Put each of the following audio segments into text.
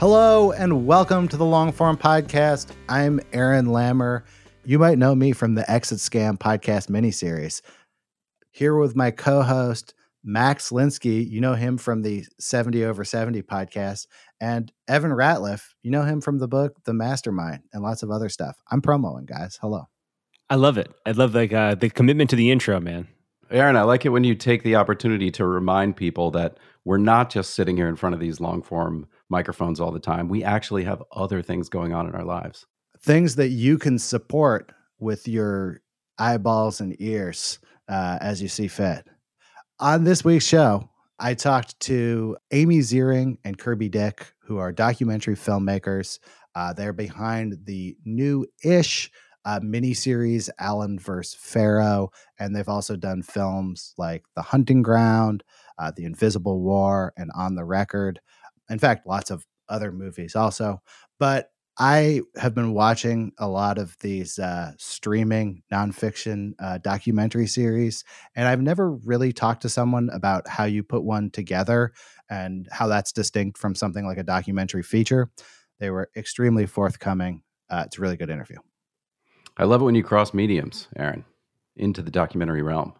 Hello and welcome to the Longform Podcast. I'm Aaron Lammer. You might know me from the Exit Scam podcast miniseries. Here with my co host, Max Linsky. You know him from the 70 over 70 podcast. And Evan Ratliff. You know him from the book The Mastermind and lots of other stuff. I'm promoing, guys. Hello. I love it. I love like uh, the commitment to the intro, man. Aaron, I like it when you take the opportunity to remind people that we're not just sitting here in front of these long form microphones all the time. We actually have other things going on in our lives. Things that you can support with your eyeballs and ears uh, as you see fit. On this week's show, I talked to Amy Ziering and Kirby Dick, who are documentary filmmakers. Uh, they're behind the new ish uh, miniseries Allen vs. Farrow, and they've also done films like The Hunting Ground, uh, The Invisible War, and On the Record. In fact, lots of other movies also. But I have been watching a lot of these uh, streaming nonfiction uh, documentary series, and I've never really talked to someone about how you put one together and how that's distinct from something like a documentary feature. They were extremely forthcoming. Uh, it's a really good interview. I love it when you cross mediums, Aaron, into the documentary realm.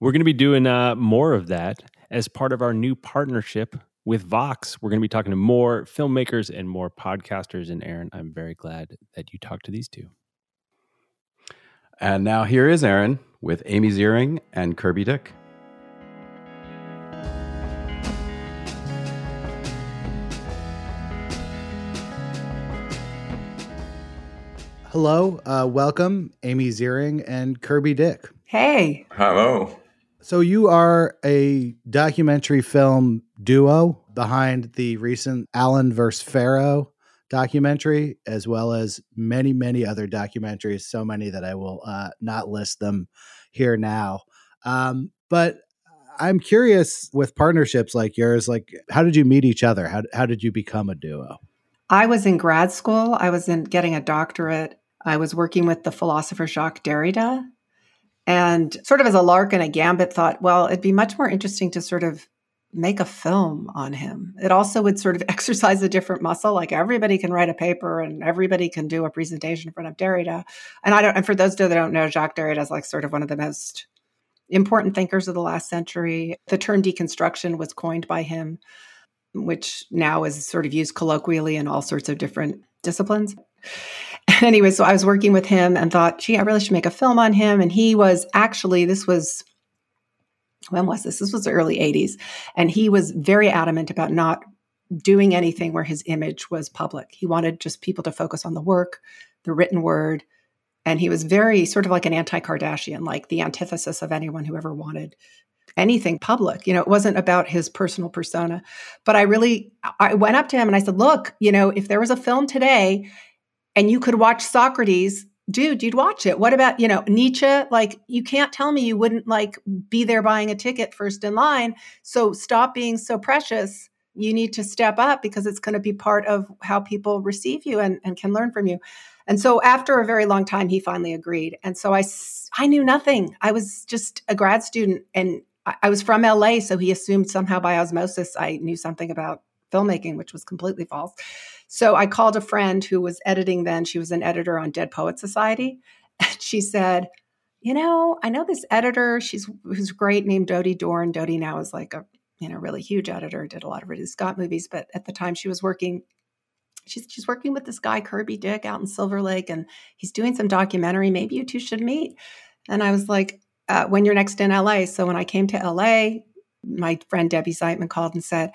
We're going to be doing uh, more of that as part of our new partnership with Vox. We're going to be talking to more filmmakers and more podcasters. And Aaron, I'm very glad that you talked to these two. And now here is Aaron with Amy Ziering and Kirby Dick. Hello, uh, welcome, Amy Ziering and Kirby Dick. Hey. Hello. So you are a documentary film duo behind the recent Allen vs. Farrow documentary, as well as many, many other documentaries. So many that I will uh, not list them here now. Um, but I'm curious with partnerships like yours, like how did you meet each other? How how did you become a duo? I was in grad school. I was in getting a doctorate. I was working with the philosopher Jacques Derrida, and sort of as a lark and a gambit, thought, well, it'd be much more interesting to sort of make a film on him. It also would sort of exercise a different muscle. Like everybody can write a paper and everybody can do a presentation in front of Derrida. And I don't. And for those that don't know, Jacques Derrida is like sort of one of the most important thinkers of the last century. The term deconstruction was coined by him, which now is sort of used colloquially in all sorts of different disciplines. Anyway, so I was working with him and thought, gee, I really should make a film on him. And he was actually, this was when was this? This was the early 80s. And he was very adamant about not doing anything where his image was public. He wanted just people to focus on the work, the written word. And he was very sort of like an anti Kardashian, like the antithesis of anyone who ever wanted anything public. You know, it wasn't about his personal persona. But I really, I went up to him and I said, look, you know, if there was a film today and you could watch Socrates dude, you'd watch it. What about, you know, Nietzsche? Like, you can't tell me you wouldn't like be there buying a ticket first in line. So stop being so precious. You need to step up because it's going to be part of how people receive you and, and can learn from you. And so after a very long time, he finally agreed. And so I, I knew nothing. I was just a grad student and I, I was from LA. So he assumed somehow by osmosis, I knew something about filmmaking, which was completely false. So I called a friend who was editing then. She was an editor on Dead Poet Society. And she said, You know, I know this editor. She's who's great named Dodie Dorn. Dodie now is like a you know really huge editor, did a lot of Ridley Scott movies, but at the time she was working she's she's working with this guy Kirby Dick out in Silver Lake and he's doing some documentary. Maybe you two should meet. And I was like, uh, when you're next in LA. So when I came to LA, my friend Debbie Zeitman called and said,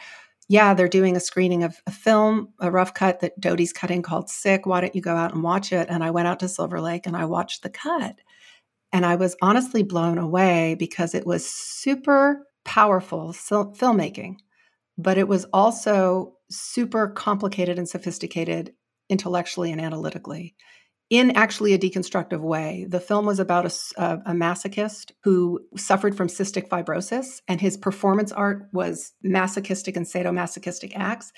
yeah, they're doing a screening of a film, a rough cut that Dodie's cutting called Sick. Why don't you go out and watch it? And I went out to Silver Lake and I watched the cut. And I was honestly blown away because it was super powerful filmmaking, but it was also super complicated and sophisticated intellectually and analytically in actually a deconstructive way. The film was about a, a, masochist who suffered from cystic fibrosis, and his performance art was masochistic and sadomasochistic acts.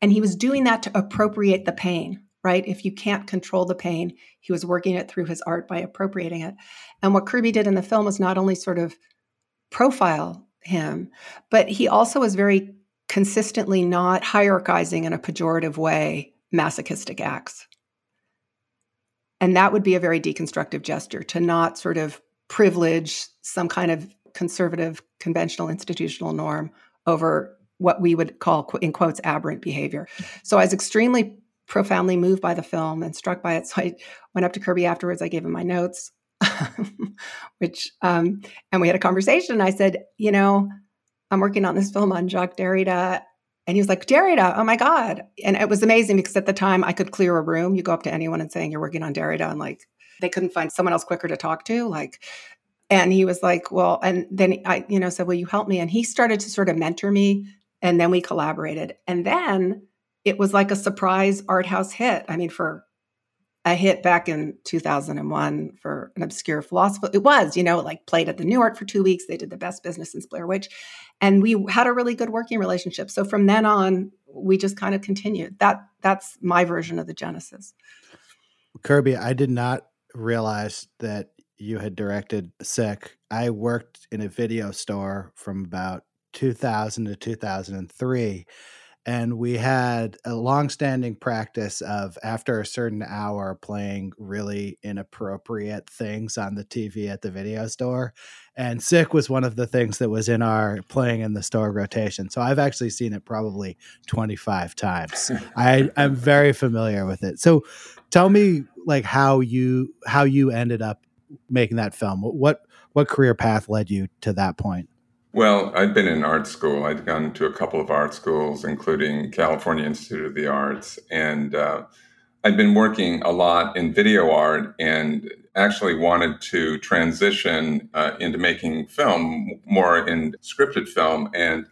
And he was doing that to appropriate the pain, right? If you can't control the pain, he was working it through his art by appropriating it. And what Kirby did in the film was not only sort of profile him, but he also was very consistently not hierarchizing in a pejorative way masochistic acts and that would be a very deconstructive gesture to not sort of privilege some kind of conservative, conventional institutional norm over what we would call, in quotes, aberrant behavior. So I was extremely profoundly moved by the film and struck by it. So I went up to Kirby afterwards. I gave him my notes, which, um, and we had a conversation. I said, you know, I'm working on this film on Jacques Derrida, and he was like, Derrida, oh my God. And it was amazing because at the time I could clear a room. You go up to anyone and saying you're working on Derrida and like they couldn't find someone else quicker to talk to. Like, and he was like, well, and then I, you know, said, will you help me? And he started to sort of mentor me. And then we collaborated. And then it was like a surprise art house hit. I mean, for a hit back in 2001 for an obscure philosopher. It was, you know, like played at the Nuart for two weeks. They did the best business in Blair Witch. And we had a really good working relationship. So from then on, we just kind of continued. That that's my version of the Genesis. Kirby, I did not realize that you had directed Sick. I worked in a video store from about 2000 to 2003 and we had a long-standing practice of after a certain hour playing really inappropriate things on the TV at the video store and sick was one of the things that was in our playing in the store rotation so i've actually seen it probably 25 times. I i'm very familiar with it. So tell me like how you how you ended up making that film. What what career path led you to that point well, I'd been in art school. I'd gone to a couple of art schools, including California Institute of the Arts. And uh, I'd been working a lot in video art and actually wanted to transition uh, into making film, more in scripted film. And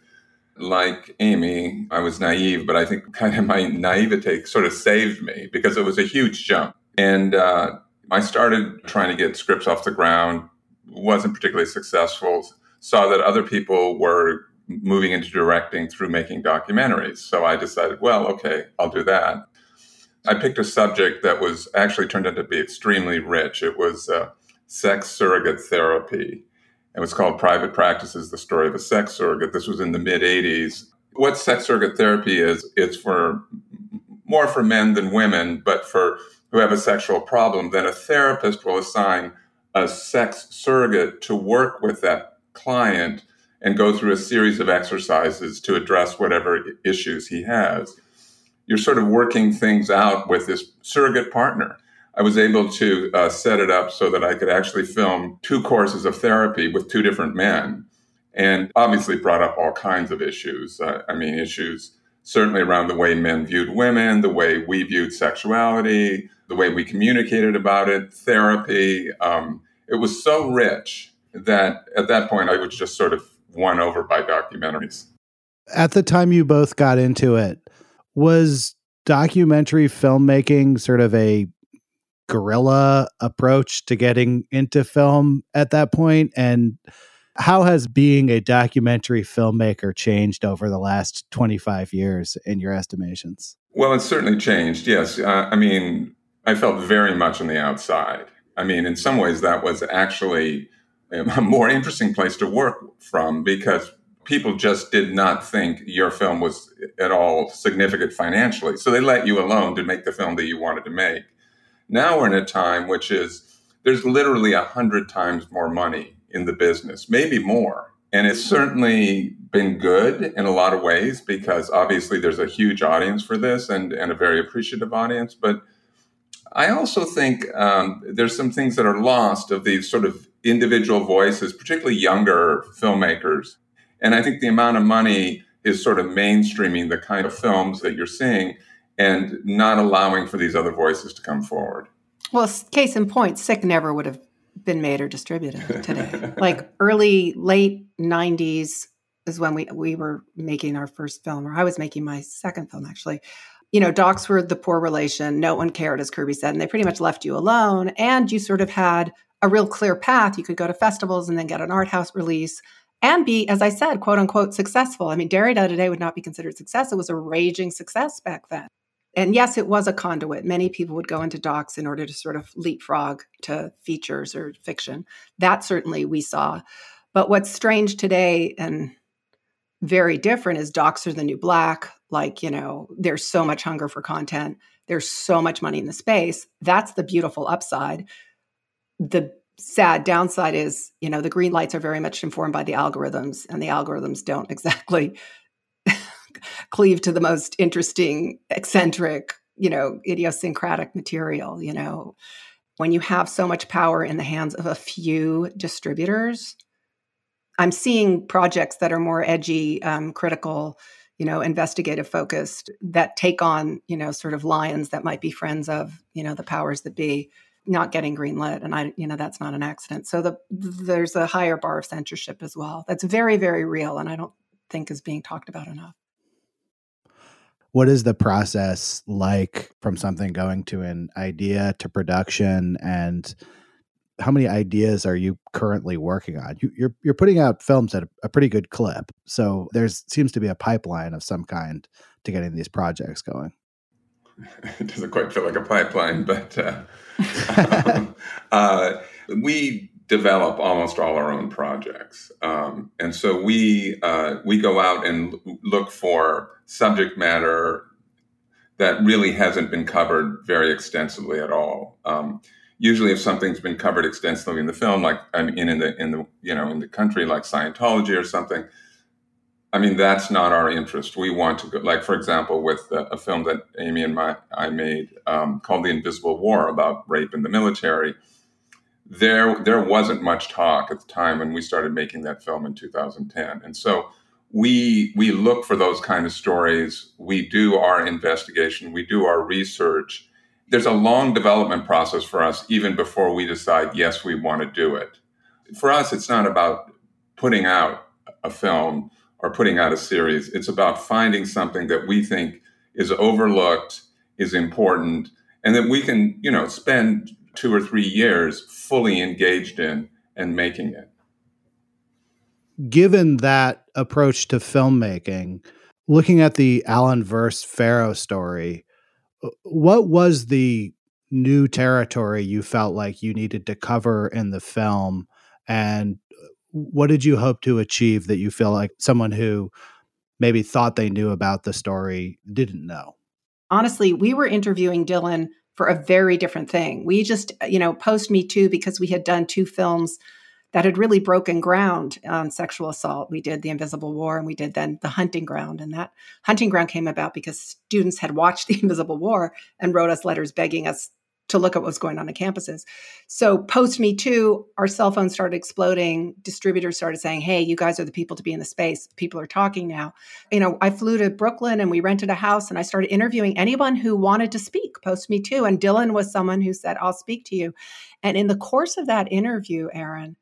like Amy, I was naive, but I think kind of my naivete sort of saved me because it was a huge jump. And uh, I started trying to get scripts off the ground, wasn't particularly successful saw that other people were moving into directing through making documentaries. So I decided, well, okay, I'll do that. I picked a subject that was actually turned out to be extremely rich. It was uh, sex surrogate therapy. It was called Private Practices The Story of a Sex Surrogate. This was in the mid 80s. What sex surrogate therapy is, it's for more for men than women, but for who have a sexual problem, then a therapist will assign a sex surrogate to work with that client and go through a series of exercises to address whatever issues he has. You're sort of working things out with this surrogate partner. I was able to uh, set it up so that I could actually film two courses of therapy with two different men, and obviously brought up all kinds of issues. Uh, I mean, issues certainly around the way men viewed women, the way we viewed sexuality, the way we communicated about it, therapy. Um, it was so rich that at that point I was just sort of won over by documentaries. At the time you both got into it, was documentary filmmaking sort of a guerrilla approach to getting into film at that point? And how has being a documentary filmmaker changed over the last 25 years in your estimations? Well it's certainly changed yes. Uh, i mean i felt very much on the outside. I mean in some ways that was actually a more interesting place to work from because people just did not think your film was at all significant financially. So they let you alone to make the film that you wanted to make. Now we're in a time which is there's literally a hundred times more money in the business, maybe more. And it's certainly been good in a lot of ways because obviously there's a huge audience for this and, and a very appreciative audience. But I also think um, there's some things that are lost of the sort of individual voices, particularly younger filmmakers. And I think the amount of money is sort of mainstreaming the kind of films that you're seeing and not allowing for these other voices to come forward. Well, case in point, Sick never would have been made or distributed today. like early, late 90s is when we, we were making our first film, or I was making my second film actually. You know, docs were the poor relation. No one cared, as Kirby said, and they pretty much left you alone. And you sort of had a real clear path. You could go to festivals and then get an art house release and be, as I said, quote unquote, successful. I mean, Derrida today would not be considered success. It was a raging success back then. And yes, it was a conduit. Many people would go into docs in order to sort of leapfrog to features or fiction. That certainly we saw. But what's strange today and very different is docs are the new black. Like, you know, there's so much hunger for content, there's so much money in the space. That's the beautiful upside. The sad downside is, you know, the green lights are very much informed by the algorithms, and the algorithms don't exactly cleave to the most interesting, eccentric, you know, idiosyncratic material. You know, when you have so much power in the hands of a few distributors, I'm seeing projects that are more edgy, um, critical, you know, investigative focused that take on, you know, sort of lions that might be friends of, you know, the powers that be not getting greenlit and i you know that's not an accident. So the there's a higher bar of censorship as well. That's very very real and i don't think is being talked about enough. What is the process like from something going to an idea to production and how many ideas are you currently working on? You, are you're, you're putting out films at a, a pretty good clip so there seems to be a pipeline of some kind to getting these projects going it doesn't quite feel like a pipeline, but uh, um, uh, we develop almost all our own projects, um, and so we uh, we go out and look for subject matter that really hasn't been covered very extensively at all. Um, usually, if something's been covered extensively in the film, like I mean, in the in the you know in the country like Scientology or something, I mean, that's not our interest. We want to go, like, for example, with a, a film that Amy and my, I made um, called The Invisible War about rape in the military. There, there wasn't much talk at the time when we started making that film in 2010. And so we, we look for those kind of stories. We do our investigation, we do our research. There's a long development process for us, even before we decide, yes, we want to do it. For us, it's not about putting out a film or putting out a series. It's about finding something that we think is overlooked, is important, and that we can, you know, spend two or three years fully engaged in and making it. Given that approach to filmmaking, looking at the Allen Verse Farrow story, uh, what was the new territory you felt like you needed to cover in the film and what did you hope to achieve that you feel like someone who maybe thought they knew about the story didn't know? Honestly, we were interviewing Dylan for a very different thing. We just, uh, you know, post Me Too because we had done two films that had really broken ground on sexual assault. We did The Invisible War and we did then The Hunting Ground. And that Hunting Ground came about because students had watched The Invisible War and wrote us letters begging us to look at what's going on in campuses. So post Me Too, our cell phones started exploding. Distributors started saying, "Hey, you guys are the people to be in the space. People are talking now." You know, I flew to Brooklyn and we rented a house and I started interviewing anyone who wanted to speak post Me Too. And Dylan was someone who said, "I'll speak to you." And in the course of that interview, Aaron,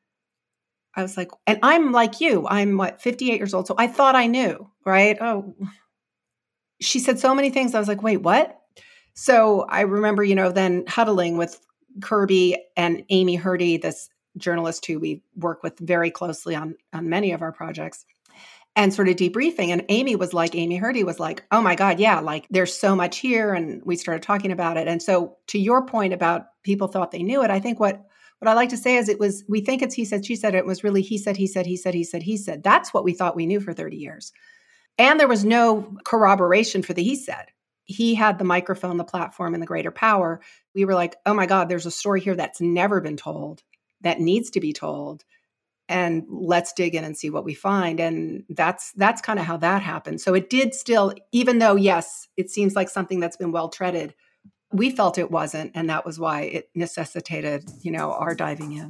I was like, and I'm like you. I'm what 58 years old, so I thought I knew, right? Oh, she said so many things. I was like, wait, what? So I remember, you know, then huddling with Kirby and Amy Herdy, this journalist who we work with very closely on on many of our projects and sort of debriefing. And amy was like amy herdy was like oh my god yeah like there's so much here and we started talking about it. And so to your point about people thought they knew it i think what what i like to say is it was we think it's he said she said it was really he said he said he said he said he said. That's what we thought we knew for 30 years. And there was no corroboration for the he said he had the microphone, the platform, and the greater power, we were like, oh my God, there's a story here that's never been told, that needs to be told. And let's dig in and see what we find. And that's that's kind of how that happened. So it did still, even though, yes, it seems like something that's been well treaded, we felt it wasn't, and that was why it necessitated, you know, our diving in.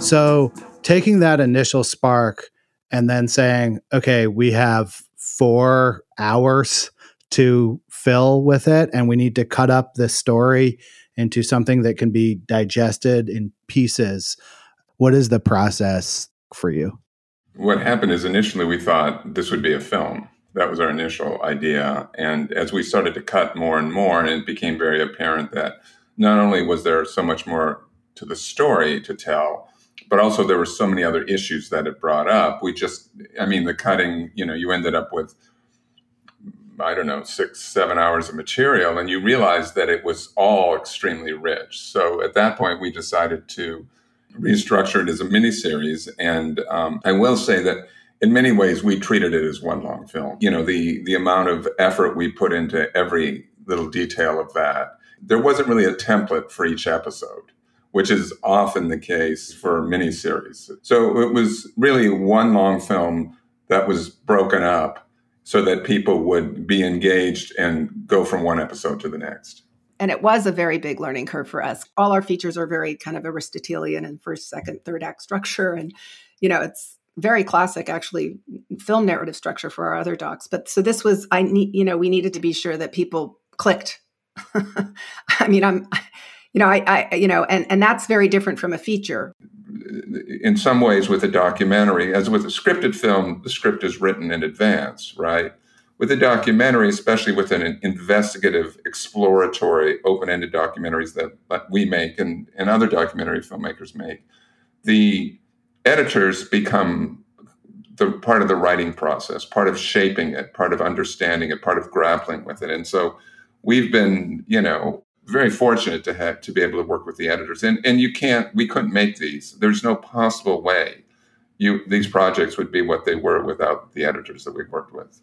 So, taking that initial spark and then saying, okay, we have four hours to fill with it, and we need to cut up this story into something that can be digested in pieces. What is the process for you? What happened is initially we thought this would be a film. That was our initial idea. And as we started to cut more and more, and it became very apparent that not only was there so much more to the story to tell, but also there were so many other issues that it brought up. We just, I mean, the cutting, you know, you ended up with, I don't know, six, seven hours of material, and you realized that it was all extremely rich. So at that point, we decided to restructure it as a miniseries. And um, I will say that in many ways, we treated it as one long film. You know, the the amount of effort we put into every little detail of that. There wasn't really a template for each episode which is often the case for miniseries. So it was really one long film that was broken up so that people would be engaged and go from one episode to the next. And it was a very big learning curve for us. All our features are very kind of Aristotelian and first, second, third act structure. And, you know, it's very classic actually film narrative structure for our other docs. But so this was, I need, you know, we needed to be sure that people clicked. I mean, I'm, you know, I, I, you know, and and that's very different from a feature. In some ways, with a documentary, as with a scripted film, the script is written in advance, right? With a documentary, especially with an investigative, exploratory, open-ended documentaries that, we make and, and other documentary filmmakers make, the editors become the part of the writing process, part of shaping it, part of understanding it, part of grappling with it. And so we've been, you know, very fortunate to have to be able to work with the editors. And and you can't we couldn't make these. There's no possible way you these projects would be what they were without the editors that we've worked with.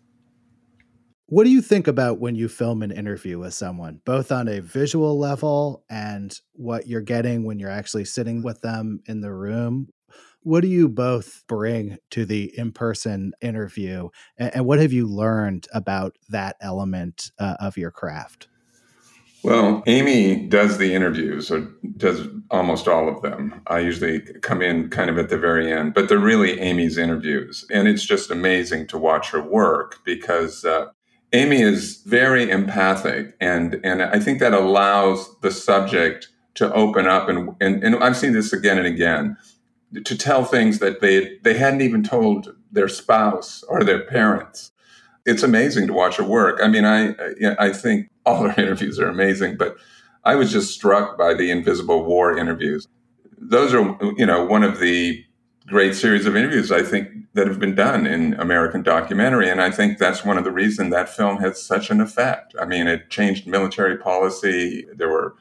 What do you think about when you film an interview with someone, both on a visual level and what you're getting when you're actually sitting with them in the room? What do you both bring to the in person interview? And, and, what have you learned about that element uh, of your craft? Well, Amy does the interviews, or does almost all of them. I usually come in kind of at the very end, but they're really Amy's interviews. And it's just amazing to watch her work because uh, Amy is very empathic. And, and I think that allows the subject to open up. And, and, and I've seen this again and again to tell things that they, they hadn't even told their spouse or their parents it's amazing to watch her work. I mean, I I think all her interviews are amazing, but I was just struck by the Invisible War interviews. Those are, you know, one of the great series of interviews I think that have been done in American documentary, and I think that's one of the reasons that film had such an effect. I mean, it changed military policy. There were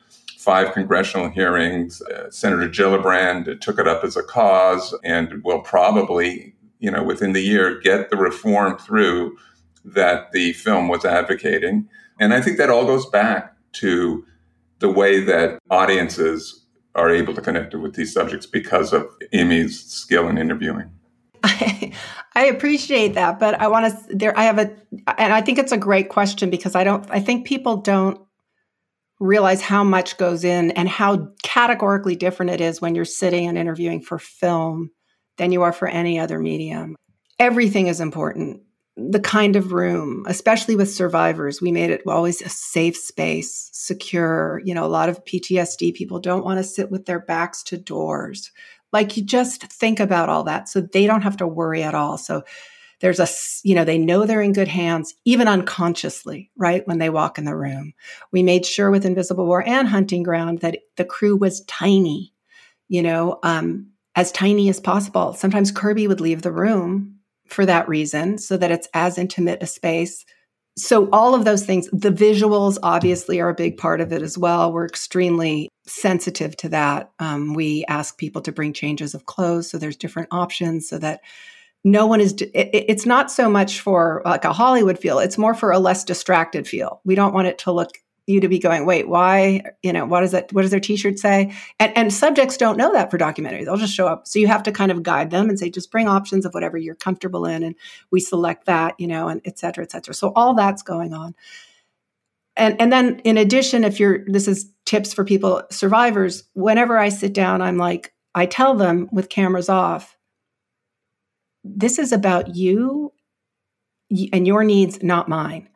five congressional hearings. Uh, Senator Gillibrand took it up as a cause, and will probably, you know, within the year get the reform through that the film was advocating. And I think that all goes back to the way that audiences are able to connect with these subjects because of Amy's skill in interviewing. I, I appreciate that, but I want to there I have a and I think it's a great question because I don't I think people don't realize how much goes in and how categorically different it is when you're sitting and interviewing for film than you are for any other medium. Everything is important. The kind of room, especially with survivors, we made it always a safe space, secure. You know, a lot of PTSD people don't want to sit with their backs to doors. Like you just think about all that so they don't have to worry at all. So there's a, you know, they know they're in good hands, even unconsciously, right? When they walk in the room. We made sure with Invisible War and Hunting Ground that the crew was tiny, you know, um, as tiny as possible. Sometimes Kirby would leave the room for that reason, so that it's as intimate a space. So, all of those things, the visuals obviously are a big part of it as well. We're extremely sensitive to that. Um, we ask people to bring changes of clothes, so there's different options so that no one is it, it's not so much for like a hollywood feel it's more for a less distracted feel. We don't want it to look you to be going wait why you know what does that what does their t-shirt say? And, and subjects don't know that for documentaries. They'll just show up. So you have to kind of guide them and say just bring options of whatever you're comfortable in and we select that you know and et cetera et cetera. So all that's going on. And and then in addition if you're this is tips for people survivors whenever i sit down i'm like i tell them with cameras off this is about you and your needs, not mine.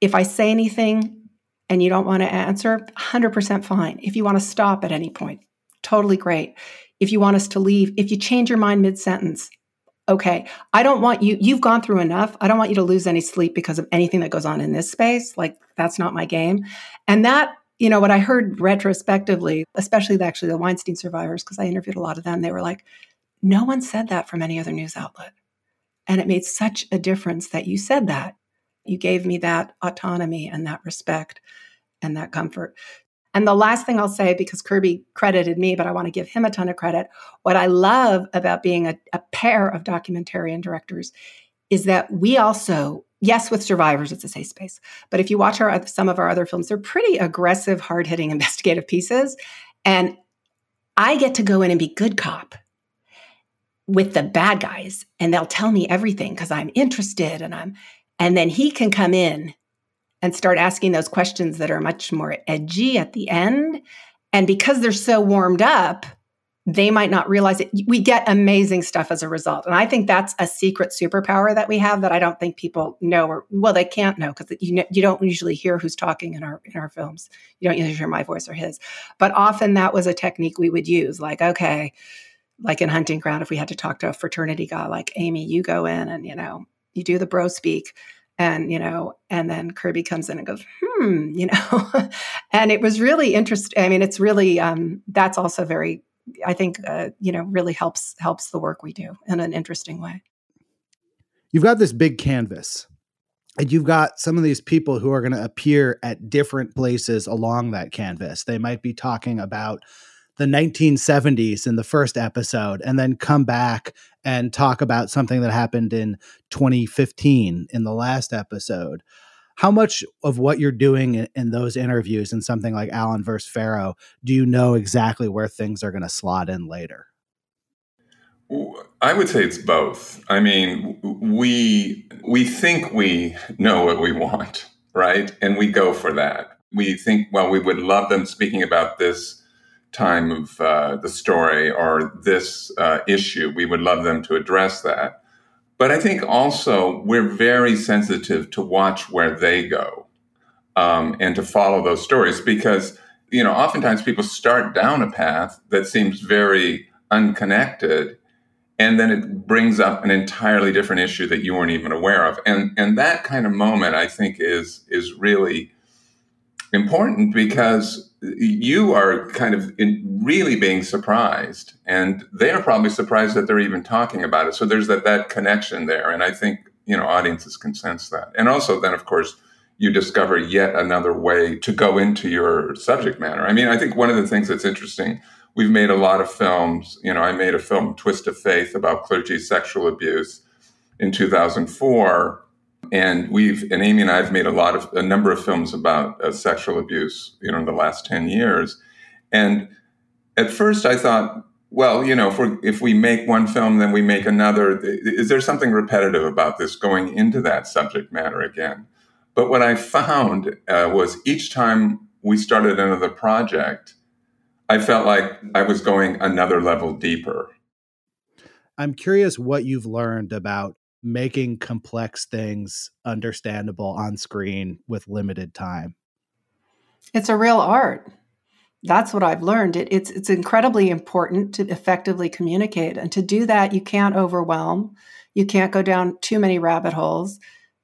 If I say anything and you don't want to answer, 100% fine. If you want to stop at any point, totally great. If you want us to leave, if you change your mind mid sentence, okay. I don't want you, you've gone through enough. I don't want you to lose any sleep because of anything that goes on in this space. Like, that's not my game. And that, you know, what I heard retrospectively, especially the, actually the Weinstein survivors, because I interviewed a lot of them, they were like, no one said that from any other news outlet. And it made such a difference that you said that. You gave me that autonomy and that respect and that comfort. And the last thing I'll say, because Kirby credited me, but I want to give him a ton of credit. What I love about being a, a pair of documentarian directors is that we also, yes, with survivors, it's a safe space. But if you watch our some of our other films, they're pretty aggressive, hard hitting investigative pieces. And I get to go in and be good cop with the bad guys and they'll tell me everything because I'm interested and I'm and then he can come in and start asking those questions that are much more edgy at the end. And because they're so warmed up they might not realize it. We get amazing stuff as a result. And i think that's a secret superpower that we have that i don't think people know or well they can't know because you, know, you don't usually hear who's talking in our in our films. You don't usually hear my voice or his. But often that was a technique we would use like okay like in hunting ground if we had to talk to a fraternity guy like amy you go in and you know you do the bro speak and you know and then kirby comes in and goes hmm you know? And it was really interesting i mean it's really um, that's also very i think uh, you know really helps helps the work we do in an interesting way. You've got this big canvas and you've got some of these people who are going to appear at different places along that canvas. They might be talking about the 1970s in the first episode and then come back and talk about something that happened in 2015 in the last episode. How much of what you're doing in, in those interviews in something like Allen versus Farrow do you know exactly where things are going to slot in later? I would say it's both. I mean, we we think we know what we want, right? And we go for that. We think, well, we would love them speaking about this time of uh, the story or this uh, issue. We would love them to address that. But I think also we're very sensitive to watch where they go um, and to follow those stories because, you know, oftentimes people start down a path that seems very unconnected and then it brings up an entirely different issue that you weren't even aware of and and that kind of moment i think is is really important because you are kind of really being surprised and they are probably surprised that they're even talking about it. So there's that that connection there and i think you know audiences can sense that. And also then of course you discover yet another way to go into your subject matter. I mean i think one of the things that's interesting we've made a lot of films you know i made a film twist of faith about clergy sexual abuse in 2004 And we've, and Amy and I have made a lot of, a number of films about uh, sexual abuse, you know, in the last 10 years. And at first I thought, well, you know, if, we if we make one film, then we make another. Is there something repetitive about this going into that subject matter again? But what I found uh, was each time we started another project, I felt like I was going another level deeper. I'm curious what you've learned about making complex things understandable on screen with limited time. It's a real art. That's what I've learned. It, it's it's incredibly important to effectively communicate, and to do that, you can't overwhelm. You can't go down too many rabbit holes.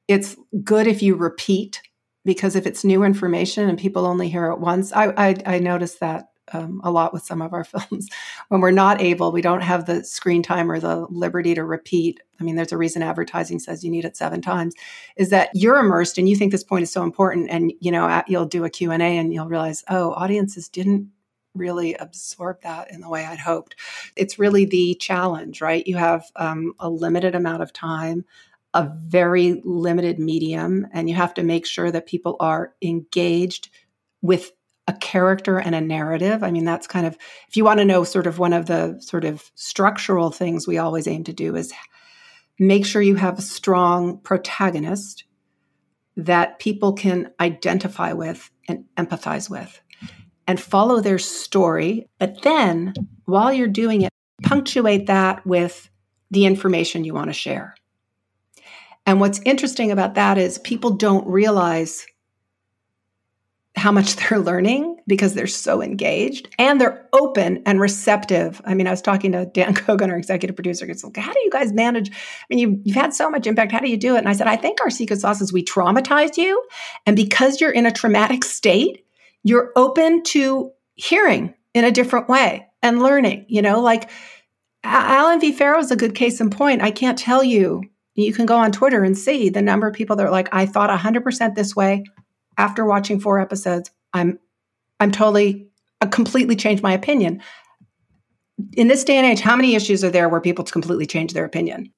It's good if you repeat because if it's new information and people only hear it once, I I, I noticed that um, a lot with some of our films. when we're not able, we don't have the screen time or the liberty to repeat. I mean, there's a reason advertising says you need it seven times. Is that you're immersed and you think this point is so important, and you know you'll do a Q and A and you'll realize, oh, audiences didn't really absorb that in the way I'd hoped. It's really the challenge, right? You have um, a limited amount of time, a very limited medium, and you have to make sure that people are engaged with a character and a narrative. I mean, that's kind of, if you want to know sort of one of the sort of structural things we always aim to do is make sure you have a strong protagonist that people can identify with and empathize with and follow their story. But then while you're doing it, punctuate that with the information you want to share. And what's interesting about that is people don't realize how much they're learning because they're so engaged and they're open and receptive. I mean, I was talking to Dan Cogan, our executive producer. He's like, how do you guys manage? I mean, you, you've had so much impact. How do you do it? And I said, I think our secret sauce is we traumatize you. And because you're in a traumatic state, you're open to hearing in a different way and learning, you know, like Allen V. Farrow is a good case in point. I can't tell you. You can go on Twitter and see the number of people that are like, I thought 100% this way after watching four episodes, I'm I'm totally I completely changed my opinion. In this day and age, how many issues are there where people completely change their opinion?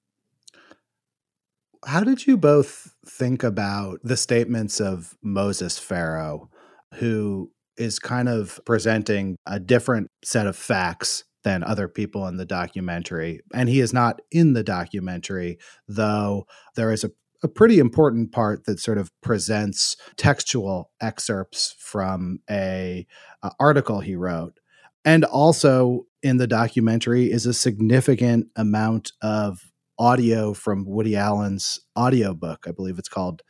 How did you both think about the statements of Moses Farrow, who is kind of presenting a different set of facts than other people in the documentary. And he is not in the documentary, though there is a a pretty important part that sort of presents textual excerpts from a, a article he wrote and also in the documentary is a significant amount of audio from Woody Allen's audiobook. I believe it's called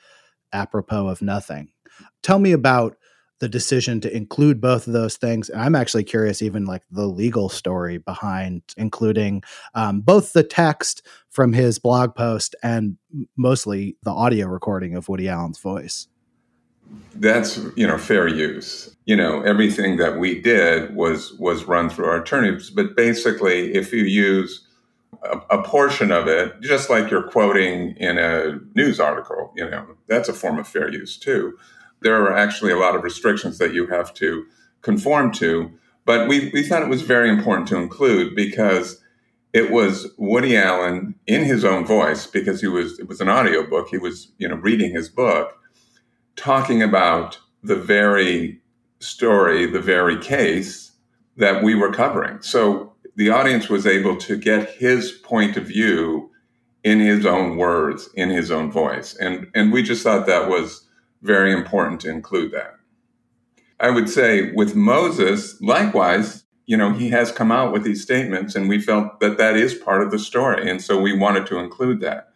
Apropos of Nothing. Tell me about the decision to include both of those things. And I'm actually curious, even like the legal story behind including um, both the text from his blog post and mostly the audio recording of Woody Allen's voice. That's you know fair use. You know everything that we did was was run through our attorneys, but basically, if you use a, a portion of it, just like you're quoting in a news article, you know that's a form of fair use too there are actually a lot of restrictions that you have to conform to. But we, we thought it was very important to include because it was Woody Allen in his own voice, because he was it was an audiobook, he was, you know, reading his book, talking about the very story, the very case that we were covering. So the audience was able to get his point of view in his own words, in his own voice. And and we just thought that was very important to include that. I would say with Moses, likewise, you know, he has come out with these statements, and we felt that that is part of the story. And so we wanted to include that.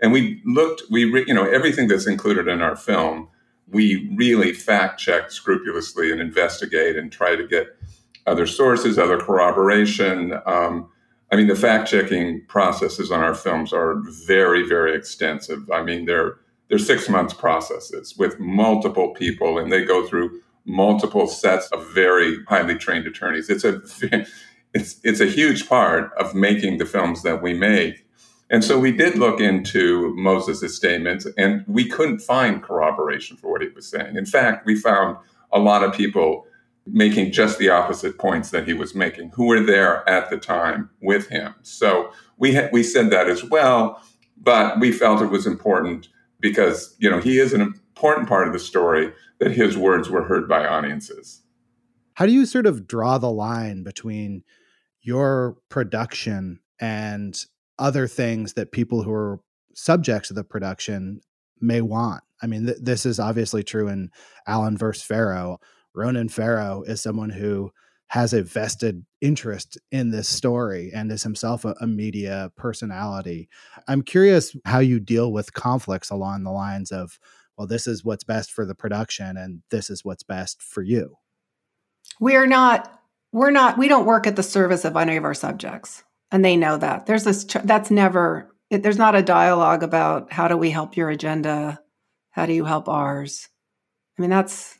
And we looked, we, re, you know, everything that's included in our film, we really fact check scrupulously and investigate and try to get other sources, other corroboration. Um, I mean, the fact checking processes on our films are very, very extensive. I mean, they're they're six months processes with multiple people and they go through multiple sets of very highly trained attorneys. It's a it's it's a huge part of making the films that we make. And so we did look into Moses' statements and we couldn't find corroboration for what he was saying. In fact, we found a lot of people making just the opposite points that he was making who were there at the time with him. So we ha- we said that as well, but we felt it was important because you know he is an important part of the story that his words were heard by audiences. How do you sort of draw the line between your production and other things that people who are subjects of the production may want? I mean, th- this is obviously true in Allen versus Farrow. Ronan Farrow is someone who has a vested interest in this story and is himself a, a, media personality. I'm curious how you deal with conflicts along the lines of, well, this is what's best for the production and this is what's best for you. We're not, we're not, we don't work at the service of any of our subjects. And they know that. There's this, that's never, there's not a dialogue about how do we help your agenda? How do you help ours? I mean, that's,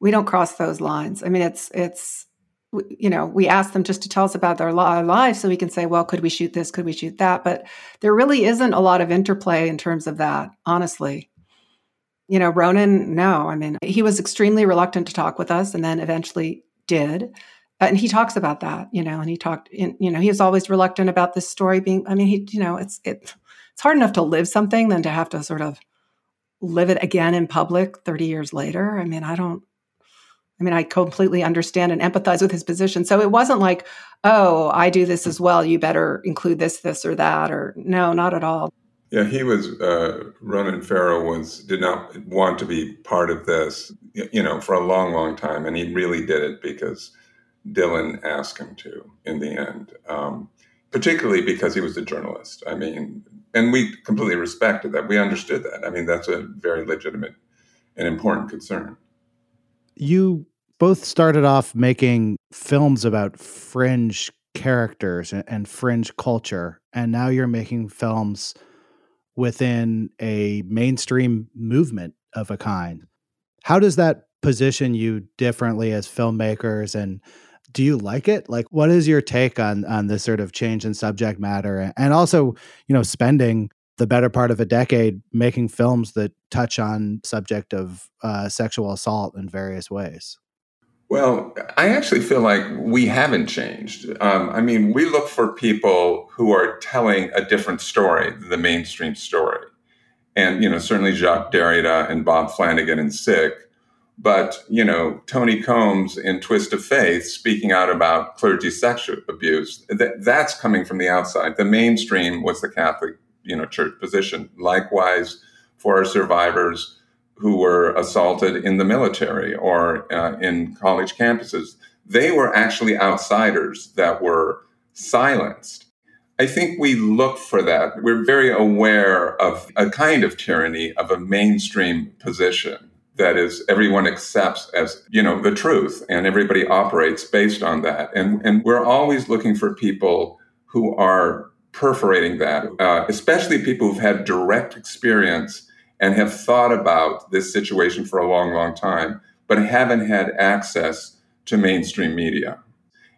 we don't cross those lines. I mean, it's it's you know we ask them just to tell us about their lives so we can say well could we shoot this? Could we shoot that? But there really isn't a lot of interplay in terms of that honestly. You know ronan no i mean he was extremely reluctant to talk with us and then eventually did. And he talks about that you know and he talked in, you know he was always reluctant about this story being i mean he you know it's it, it's hard enough to live something than to have to sort of live it again in public 30 years later. I mean i don't I mean, I completely understand and empathize with his position. So it wasn't like, oh, I do this as well. You better include this, this, or that, or no, not at all. Yeah, he was. Uh, Ronan Farrow was did not want to be part of this, you know, for a long, long time, and he really did it because Dylan asked him to. In the end, um, particularly because he was a journalist. I mean, and we completely respected that. We understood that. I mean, that's a very legitimate and important concern. You both started off making films about fringe characters and, fringe culture, and now you're making films within a mainstream movement of a kind. How does that position you differently as filmmakers and do you like it like what is your take on on this sort of change in subject matter and also you know spending the better part of a decade making films that touch on subject of uh, sexual assault in various ways well, I actually feel like we haven't changed. Um, I mean, we look for people who are telling a different story the mainstream story. And, you know, certainly Jacques Derrida and Bob Flanagan and Sick, but, you know, Tony Combs in Twist of Faith speaking out about clergy sexual abuse, that, that's coming from the outside. The mainstream was the Catholic, you know, church position. Likewise, for our survivors, who were assaulted in the military or uh, in college campuses. They were actually outsiders that were silenced. I think we look for that. We're very aware of a kind of tyranny of a mainstream position that is everyone accepts as you know the truth and everybody operates based on that and and we're always looking for people who are perforating that uh, especially people who've had direct experience and have thought about this situation for a long, long time, but haven't had access to mainstream media.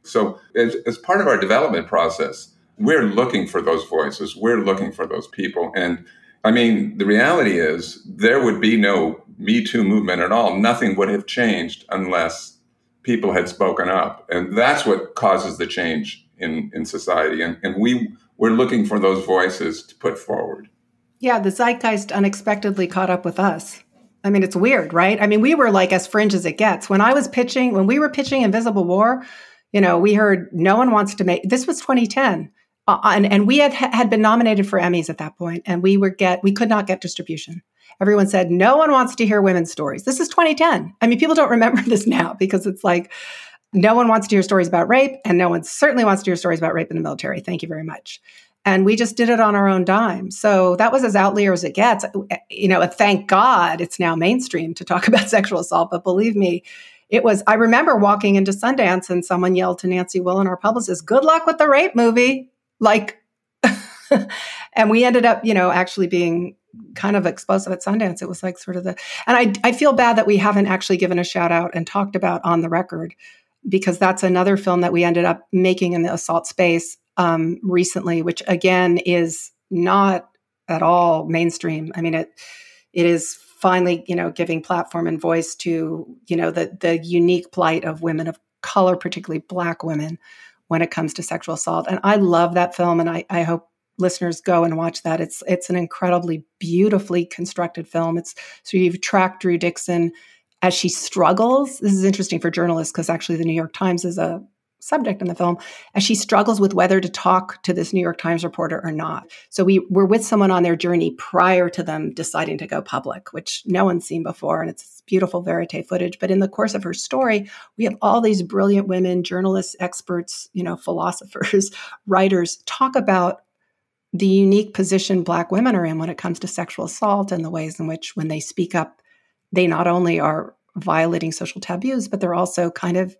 So, as, as, part of our development process, we're looking for those voices, we're looking for those people. And I mean, the reality is there would be no Me Too movement at all. Nothing would have changed unless people had spoken up. And that's what causes the change in, in society. And, and we, we're looking for those voices to put forward. Yeah, the zeitgeist unexpectedly caught up with us. I mean, it's weird, right? I mean, we were like as fringe as it gets. When I was pitching, when we were pitching Invisible War, you know, we heard no one wants to make this was 2010. Uh, and, and we had had been nominated for Emmys at that point, and we were get we could not get distribution. Everyone said no one wants to hear women's stories. This is 2010. I mean, people don't remember this now because it's like no one wants to hear stories about rape, and no one certainly wants to hear stories about rape in the military. Thank you very much and we just did it on our own dime. So that was as outlier as it gets. Uh, eh, you know, thank God it's now mainstream to talk about sexual assault. But believe me, it was. I remember walking into Sundance and someone yelled to Nancy Willen, our publicist, "Good luck with the rape movie!" Like, and we ended up, you know, actually being kind of explosive at Sundance. It was like sort of the, and I I feel bad that we haven't actually given a shout out and talked about on the record because that's another film that we ended up making in the assault space um, recently, which again is not at all mainstream. I mean, it it is finally you know giving platform and voice to you know the the unique plight of women of color, particularly Black women, when it comes to sexual assault. And I love that film, and I, I hope listeners go and watch that. It's it's an incredibly beautifully constructed film. It's so you've tracked Drew Dixon as she struggles. This is interesting for journalists because actually the New York Times is a subject in the film as she struggles with whether to talk to this New York Times reporter or not. So we were with someone on their journey prior to them deciding to go public, which no one's seen before. And it's beautiful verite footage. But in the course of her story, we have all these brilliant women, journalists, experts, you know, philosophers, writers talk about the unique position Black women are in when it comes to sexual assault and the ways in which, when they speak up, they not only are violating social taboos, but they're also kind of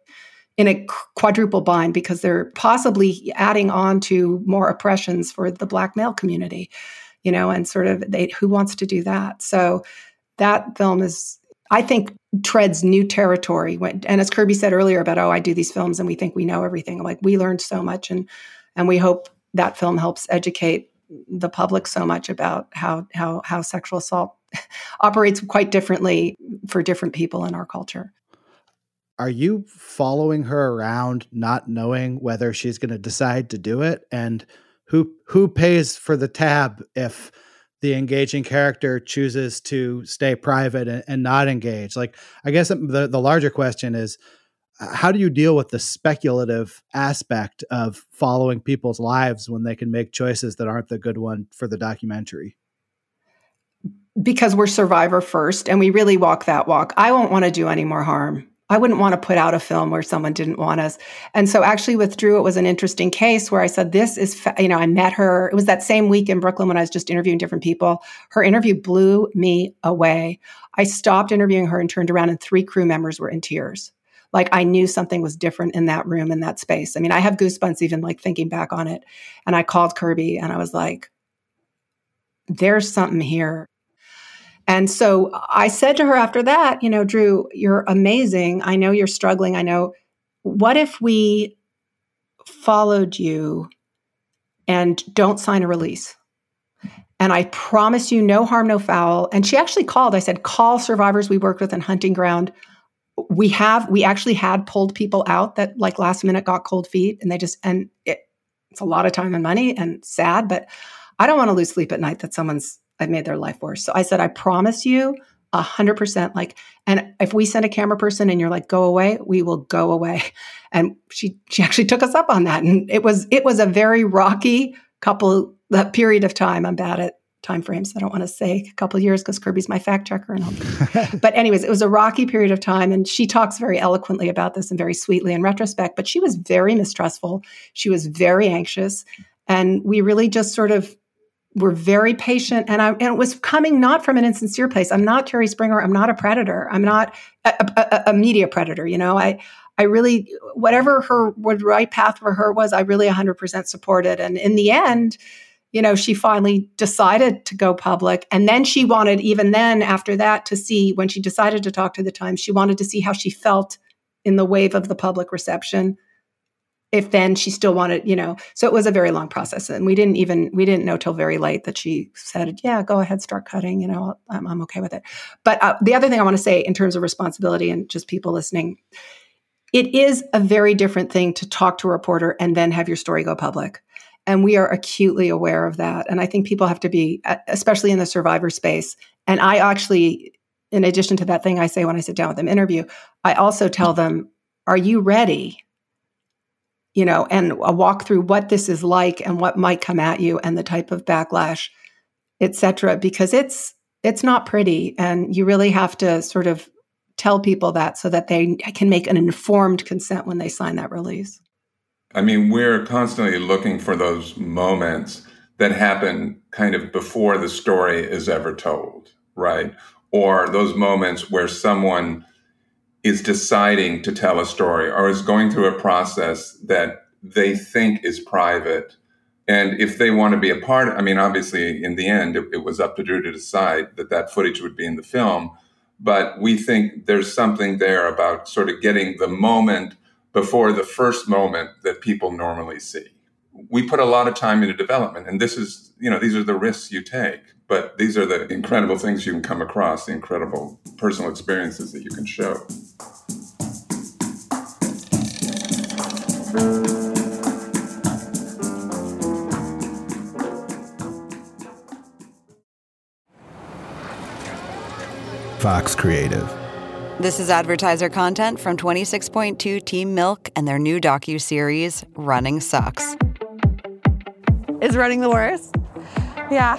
in a quadruple bind because they're possibly adding on to more oppressions for the black male community you know and sort of they who wants to do that? So that film is i think treads new territory when, and as kirby said earlier about oh i do these films and we think we know everything. Like we learned so much and and we hope that film helps educate the public so much about how how how sexual assault operates quite differently for different people in our culture are you following her around not knowing whether she's going to decide to do it? And who who pays for the tab if the engaging character chooses to stay private and, and not engage? Like i guess the, the larger question is how do you deal with the speculative aspect of following people's lives when they can make choices that aren't the good one for the documentary? Because we're survivor first and we really walk that walk. I won't want to do any more harm I wouldn't want to put out a film where someone didn't want us. And so actually with Drew, it was an interesting case where I said, this is, you know, I met her. It was that same week in Brooklyn when I was just interviewing different people. Her interview blew me away. I stopped interviewing her and turned around and three crew members were in tears. Like I knew something was different in that room, in that space. I mean, I have goosebumps even like thinking back on it. And I called Kirby and I was like, there's something here. And so I said to her after that, you know, Drew, you're amazing. I know you're struggling. I know. What if we followed you and don't sign a release? And I promise you no harm, no foul. And she actually called. I said, call survivors we worked with in Hunting Ground. We have, we actually had pulled people out that like last minute got cold feet and they just, and it, it's a lot of time and money and sad, but I don't want to lose sleep at night that someone's I've made their life worse. So I said, I promise you a hundred percent like, and if we send a camera person and you're like, go away, we will go away. And she, she actually took us up on that. And it was, it was a very rocky couple, that period of time. I'm bad at time frames. I don't want to say a couple years because Kirby's my fact checker. And all. but anyways, it was a rocky period of time. And she talks very eloquently about this and very sweetly in retrospect, but she was very mistrustful. She was very anxious. And we really just sort of were very patient and I and it was coming not from an insincere place. I'm not Jerry Springer. I'm not a predator. I'm not a, a, a media predator. You know, I I really whatever her what right path for her was, I really 100% supported. And in the end, you know, she finally decided to go public. And then she wanted, even then after that, to see when she decided to talk to the Times, she wanted to see how she felt in the wave of the public reception if then she still wanted, you know, so it was a very long process. And we didn't even, we didn't know till very late that she said, yeah, go ahead, start cutting, you know, I'm, I'm okay with it. But uh, the other thing I want to say in terms of responsibility and just people listening, it is a very different thing to talk to a reporter and then have your story go public. And we are acutely aware of that. And I think people have to be, especially in the survivor space. And I actually, in addition to that thing I say when I sit down with them interview, I also tell them, are you ready? You know, and a walk through what this is like and what might come at you and the type of backlash, et cetera, because it's it's not pretty. And you really have to sort of tell people that so that they can make an informed consent when they sign that release. I mean, we're constantly looking for those moments that happen kind of before the story is ever told, right? Or those moments where someone is deciding to tell a story or is going through a process that they think is private. And if they want to be a part, I mean, obviously, in the end, it, it was up to Drew to decide that that footage would be in the film. But we think there's something there about sort of getting the moment before the first moment that people normally see. We put a lot of time into development, and this is, you know, these are the risks you take. But these are the incredible things you can come across, the incredible personal experiences that you can show. Vox Creative. This is advertiser content from 26.2 Team Milk and their new docu-series Running Sucks. Is running the worst? Yeah.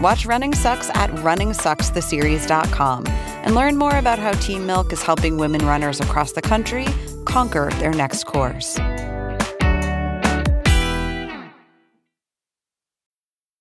Watch Running Sucks at runningsuckstheseries.com and learn more about how Team Milk is helping women runners across the country conquer their next course.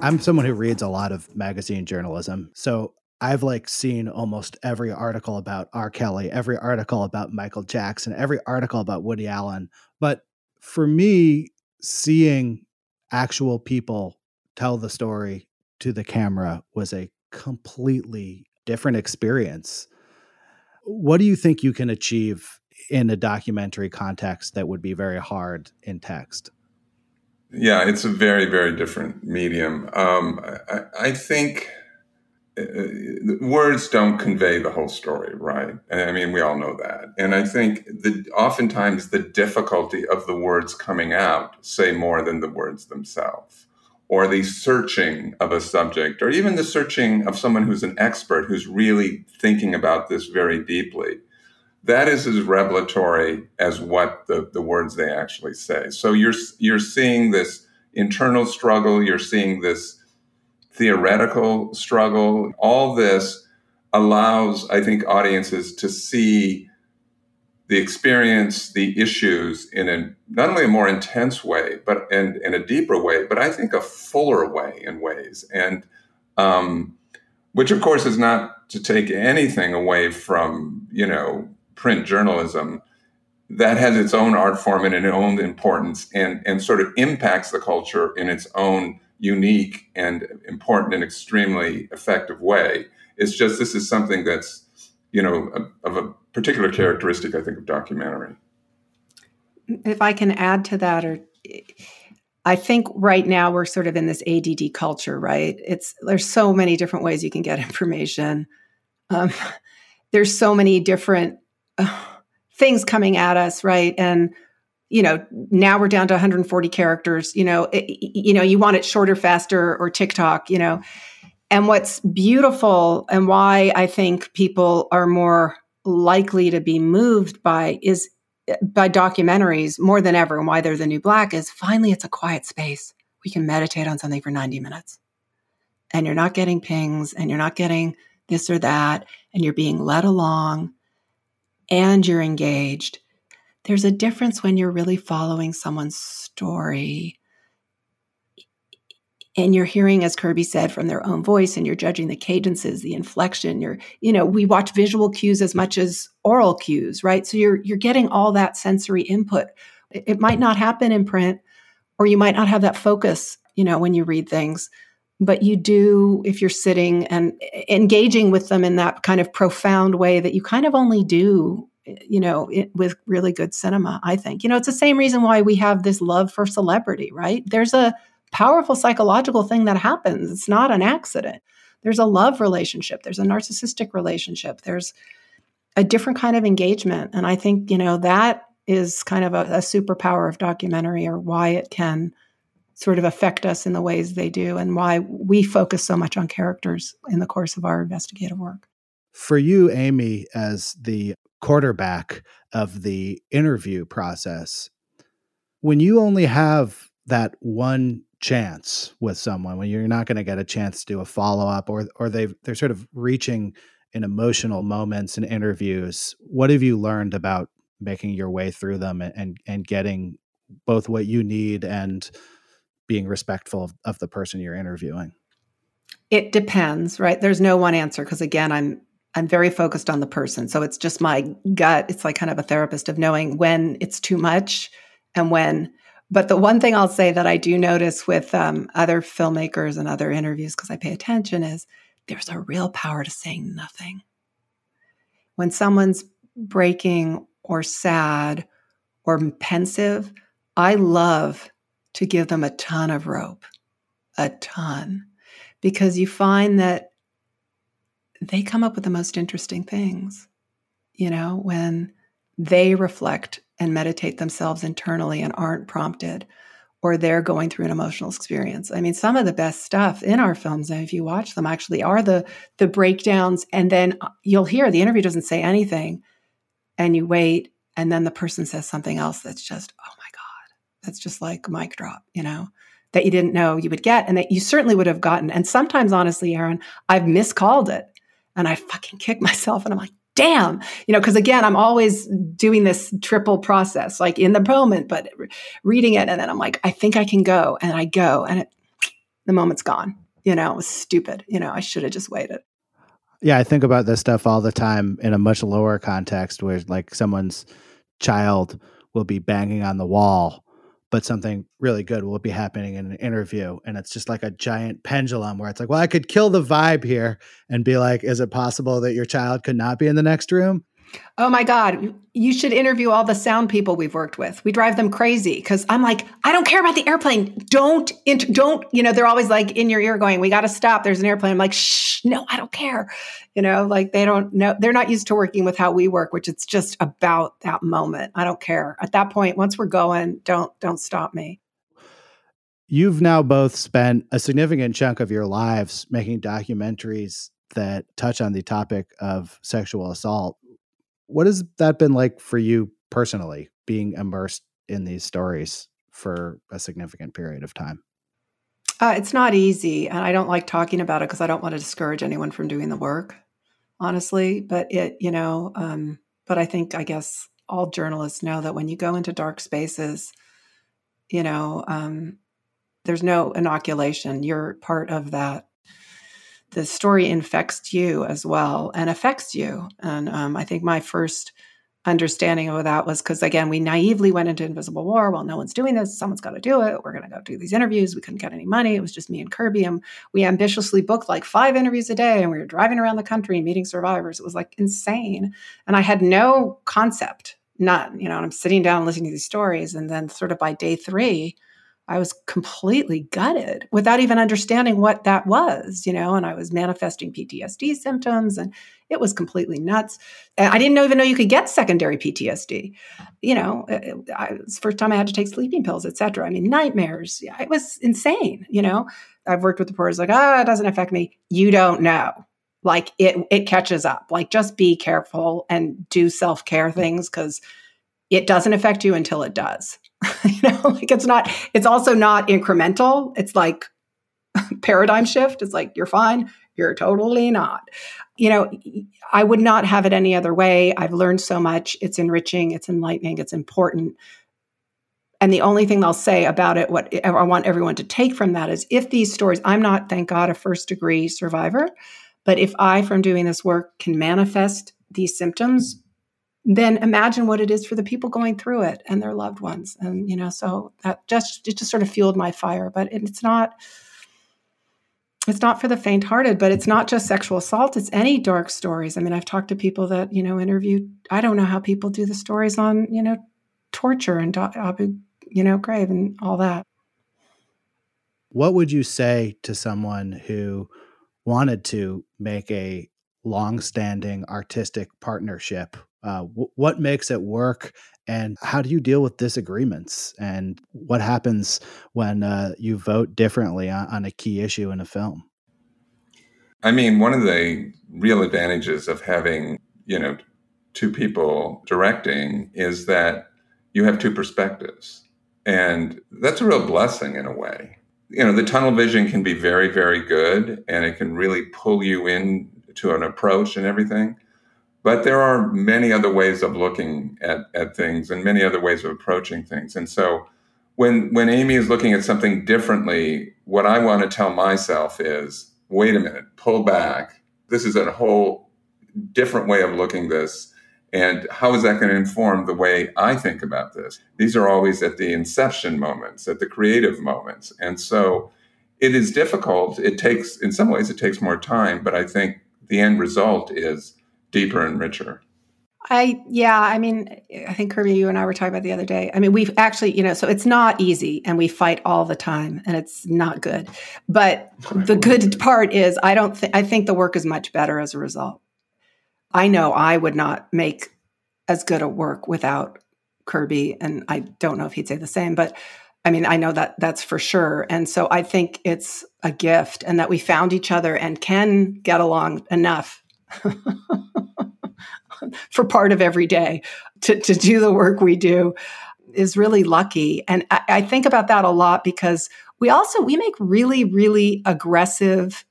I'm someone who reads a lot of magazine journalism. So I've like seen almost every article about R. Kelly, every article about Michael Jackson, every article about Woody Allen. But for me, seeing actual people tell the story to the camera was a completely different experience. What do you think you can achieve in a documentary context that would be very hard in text? Yeah, it's a very, very different medium. Um, I, I, think uh, words don't convey the whole story, right? I mean, we all know that. And I think that oftentimes the difficulty of the words coming out say more than the words themselves, or the searching of a subject, or even the searching of someone who's an expert who's really thinking about this very deeply that is as revelatory as what the, the words they actually say. So you're you're seeing this internal struggle, you're seeing this theoretical struggle. All this allows, I think, audiences to see the experience, the issues in a not only a more intense way, but in, in a deeper way, but I think a fuller way in ways. And um, which of course is not to take anything away from, you know, print journalism that has its own art form and its own importance and, and sort of impacts the culture in its own unique and important and extremely effective way. It's just this is something that's, you know, a, of a particular characteristic, I think, of documentary. If I can add to that, or I think right now we're sort of in this ADD culture, right? It's there's so many different ways you can get information. Um, there's so many different things coming at us, right? And you know, now we're down to 140 characters. You know, it, you know, you want it shorter, faster, or TikTok. You know, and what's beautiful and why I think people are more likely to be moved by is eh, by documentaries more than ever, and why they're the new black is finally it's a quiet space. We can meditate on something for 90 minutes, and you're not getting pings, and you're not getting this or that, and you're being led along and you're engaged. There's a difference when you're really following someone's story. And you're hearing as kirby said from their own voice and you're judging the cadences the inflection you're you know we watch visual cues as much as oral cues right? So you're you're getting all that sensory input. It, it might not happen in print or you might not have that focus you know when you read things but you do if you're sitting and engaging with them in that kind of profound way that you kind of only do you know it, with really good cinema i think you know it's the same reason why we have this love for celebrity right there's a powerful psychological thing that happens. It's not an accident. There's a love relationship, there's a narcissistic relationship, there's a different kind of engagement. And I think, you know, that is kind of a, a superpower of documentary or why it can sort of affect us in the ways they do and why we focus so much on characters in the course of our investigative work. For you, Amy, as the quarterback of the interview process, when you only have that one chance with someone, when you're not going to get a chance to do a follow up or or they they're sort of reaching in emotional moments in interviews, what have you learned about making your way through them and and, and getting both what you need and being respectful of, of the person you're interviewing? It depends, right? There's no one answer because again, I'm I'm very focused on the person. So it's just my gut. It's like kind of a therapist of knowing when it's too much and when. But the one thing I'll say that I do notice with um, other filmmakers and other interviews, because I pay attention, is there's a real power to saying nothing. When someone's breaking or sad or pensive, I love to give them a ton of rope, a ton, because you find that they come up with the most interesting things, you know, when they reflect and meditate themselves internally and aren't prompted or they're going through an emotional experience. I mean, some of the best stuff in our films, if you watch them, actually are the the breakdowns, and then uh, you'll hear the interview doesn't say anything, and you wait, and then the person says something else that's just, oh that's just like mic drop, you know, that you didn't know you would get and that you certainly would have gotten. And sometimes, honestly, Aaron, I've miscalled it and I fucking kick myself and I'm like, damn, you know, because again, I'm always doing this triple process, like in the moment, but reading it. And then I'm like, I think I can go. And I go and it, the moment's gone. You know, it was stupid. You know, I should have just waited. Yeah, I think about this stuff all the time in a much lower context where like someone's child will be banging on the wall but something really good will be happening in an interview and it's just like a giant pendulum where it's like well i could kill the vibe here and be like is it possible that your child could not be in the next room Oh my God. You should interview all the sound people we've worked with. We drive them crazy because I'm like, I don't care about the airplane. Don't, don't, you know, they're always like in your ear going, we got to stop. There's an airplane. I'm like, shh, no, I don't care. You know, like they don't know, they're not used to working with how we work, which it's just about that moment. I don't care. At that point, once we're going, don't, don't stop me. You've now both spent a significant chunk of your lives making documentaries that touch on the topic of sexual assault what has that been like for you personally, being immersed in these stories for a significant period of time? Uh, it's not easy, and I don't like talking about it because I don't want to discourage anyone from doing the work, honestly. But it, you know, um, but I think I guess all journalists know that when you go into dark spaces, you know, um, there's no inoculation. You're part of that the story infects you as well and affects you. And um, I think my first understanding of that was because again we naively went into invisible war. Well no one's doing this. Someone's got to do it. We're going to go do these interviews. We couldn't get any money. It was just me and kirby. And we ambitiously booked like five interviews a day. And we were driving around the country meeting survivors. It was like insane. And i had no concept. None. You know and i'm sitting down listening to these stories. And then sort of by day three I was completely gutted without even understanding what that was, you know, and I was manifesting PTSD symptoms and it was completely nuts. I didn't even know you could get secondary PTSD. You know, it, I, it was the first time I had to take sleeping pills, et cetera. I mean, nightmares. It was insane, you know. I've worked with the reporters like, oh, it doesn't affect me. You don't know. Like it, it catches up. Like just be careful and do self care things because it doesn't affect you until it does. you know, like it's not, it's also not incremental. It's like paradigm shift. It's like, you're fine. You're totally not. You know, I would not have it any other way. I've learned so much. It's enriching, it's enlightening, it's important. And the only thing I'll say about it, what I want everyone to take from that is if these stories, I'm not, thank God, a first degree survivor, but if I, from doing this work, can manifest these symptoms, then imagine what it is for the people going through it and their loved ones. And, you know, so that just, it just sort of fueled my fire. But it's not, it's not for the faint hearted, but it's not just sexual assault. It's any dark stories. I mean, I've talked to people that, you know, interview, I don't know how people do the stories on, you know, torture and Abu, you know, Ghraib and all that. what would you say to someone who wanted to make a long-standing artistic partnership? Uh, w- what makes it work, and how do you deal with disagreements? And what happens when uh, you vote differently on, on a key issue in a film? I mean, one of the real advantages of having, you know, two people directing is that you have two perspectives. And that's a real blessing in a way. You know, the tunnel vision can be very, very good and it can really pull you in to an approach and everything. But there are many other ways of looking at, at things and many other ways of approaching things. And so when when Amy is looking at something differently, what I want to tell myself is, wait a minute, pull back. This is a whole different way of looking this. And how is that going to inform the way I think about this? These are always at the inception moments, at the creative moments. And so it is difficult. It takes, in some ways, it takes more time, but I think the end result is deeper and richer. I yeah, I mean, I think Kirby, you and I were talking about the other day. I mean, we've actually, you know, so it's not easy, and we fight all the time, and it's not good. But the good part is, I don't think I think the work is much better as a result. I know I would not make as good a work without Kirby, and I don't know if he'd say the same, but I mean, I know that that's for sure. And so I think it's a gift, and that we found each other and can get along enough. for part of every day to, to do the work we do is really lucky. And I, I think about that a lot because we also we make really, really aggressive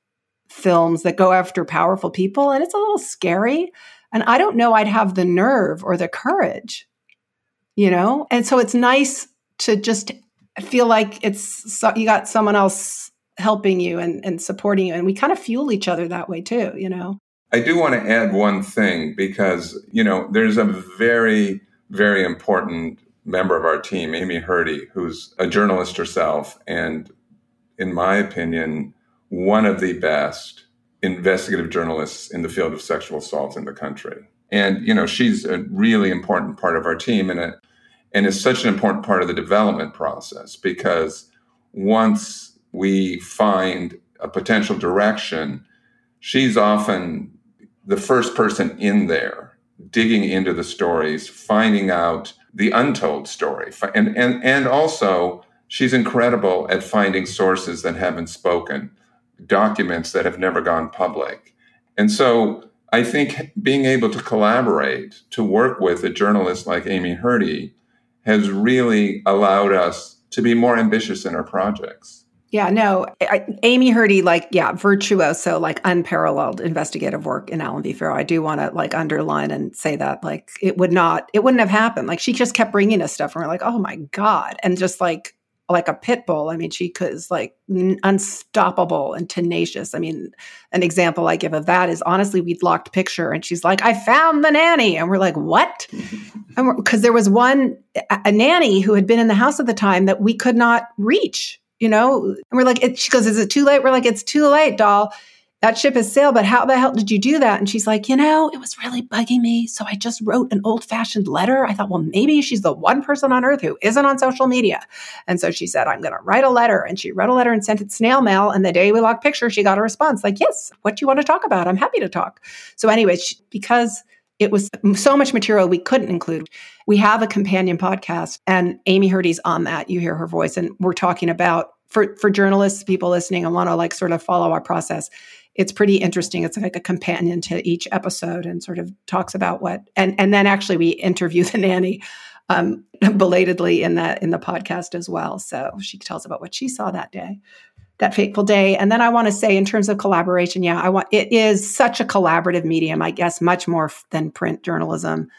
films that go after powerful people and it's a little scary. And I don't know I'd have the nerve or the courage, you know? And so it's nice to just feel like it's you got someone else helping you and, and supporting you. And we kind of fuel each other that way too, you know? I do want to add one thing because, you know, there's a very, very important member of our team, Amy Herdy, who's a journalist herself, and in my opinion, one of the best investigative journalists in the field of sexual assault in the country. And, you know, she's a really important part of our team and, a, and is such an important part of the development process because once we find a potential direction, she's often the first person in there digging into the stories, finding out the untold story. And, and, and also, she's incredible at finding sources that haven't spoken, documents that have never gone public. And so I think being able to collaborate, to work with a journalist like Amy Herdy, has really allowed us to be more ambitious in our projects. Yeah, no, I, Amy Herdy, like, yeah, virtuoso, like unparalleled investigative work in Allen v. Farrow. I do want to like underline and say that, like, it would not, it wouldn't have happened. Like, she just kept bringing us stuff, and we're like, oh my god, and just like, like a pit bull. I mean, she is like unstoppable and tenacious. I mean, an example I give of that is honestly, we'd locked picture, and she's like, I found the nanny, and we're like, what? Because there was one a nanny who had been in the house at the time that we could not reach you know? And we're like, it, she goes, is it too late? We're like, it's too late, doll. That ship has sailed, but how the hell did you do that? And she's like, you know, it was really bugging me. So I just wrote an old fashioned letter. I thought, well, maybe she's the one person on earth who isn't on social media. And so she said, I'm going to write a letter. And she wrote a letter and sent it snail mail. And the day we locked picture, she got a response like, yes, what do you want to talk about? I'm happy to talk. So, anyway, she, because it was so much material we couldn't include. We have a companion podcast, and Amy Herdy's on that. You hear her voice, and we're talking about for for journalists, people listening, and want to like sort of follow our process. It's pretty interesting. It's like a companion to each episode, and sort of talks about what and and then actually we interview the nanny um, belatedly in that in the podcast as well. So she tells about what she saw that day, that fateful day. And then I want to say, in terms of collaboration, yeah, I want it is such a collaborative medium. I guess much more than print journalism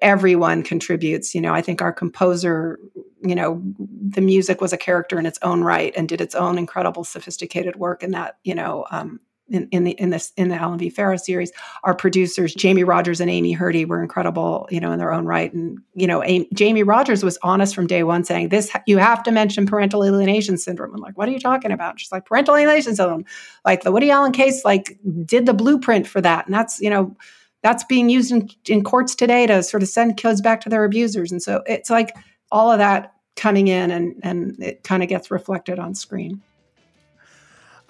everyone contributes. You know, I think our composer, you know, the music was a character in its own right and did its own incredible, sophisticated work in that, you know, um, in, in the in this in the Allen v. Farrow series, our producers Jamie Rogers and Amy Herdy were incredible, you know, in their own right. And you know, Amy, Jamie Rogers was honest from day one, saying this: you have to mention parental alienation syndrome. I'm like, what are you talking about? She's like, parental alienation syndrome, like the Woody Allen case, like did the blueprint for that, and that's you know that's being used in, in courts today to sort of send kids back to their abusers. And so it's like all of that coming in and, and it kind of gets reflected on screen.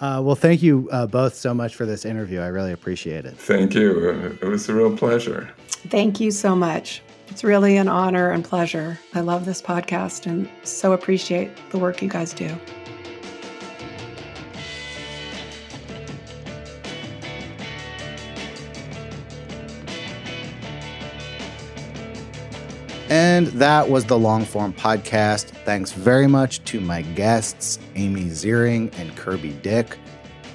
Uh, well, thank you uh, both so much for this interview. I really appreciate it. Thank you. It was a real pleasure. Thank you so much. It's really an honor and pleasure. I love this podcast and so appreciate the work you guys do. And that was the long form podcast. Thanks very much to my guests, Amy Ziering and Kirby Dick.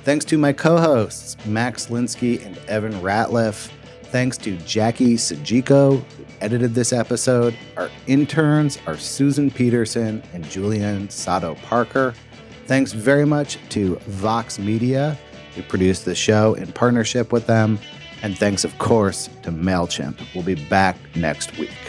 Thanks to my co hosts, Max Linsky and Evan Ratliff. Thanks to Jackie Sajiko, who edited this episode. Our interns are Susan Peterson and Julian Sato Parker. Thanks very much to Vox Media, who produced the show in partnership with them. And thanks, of course, to MailChimp. We'll be back next week.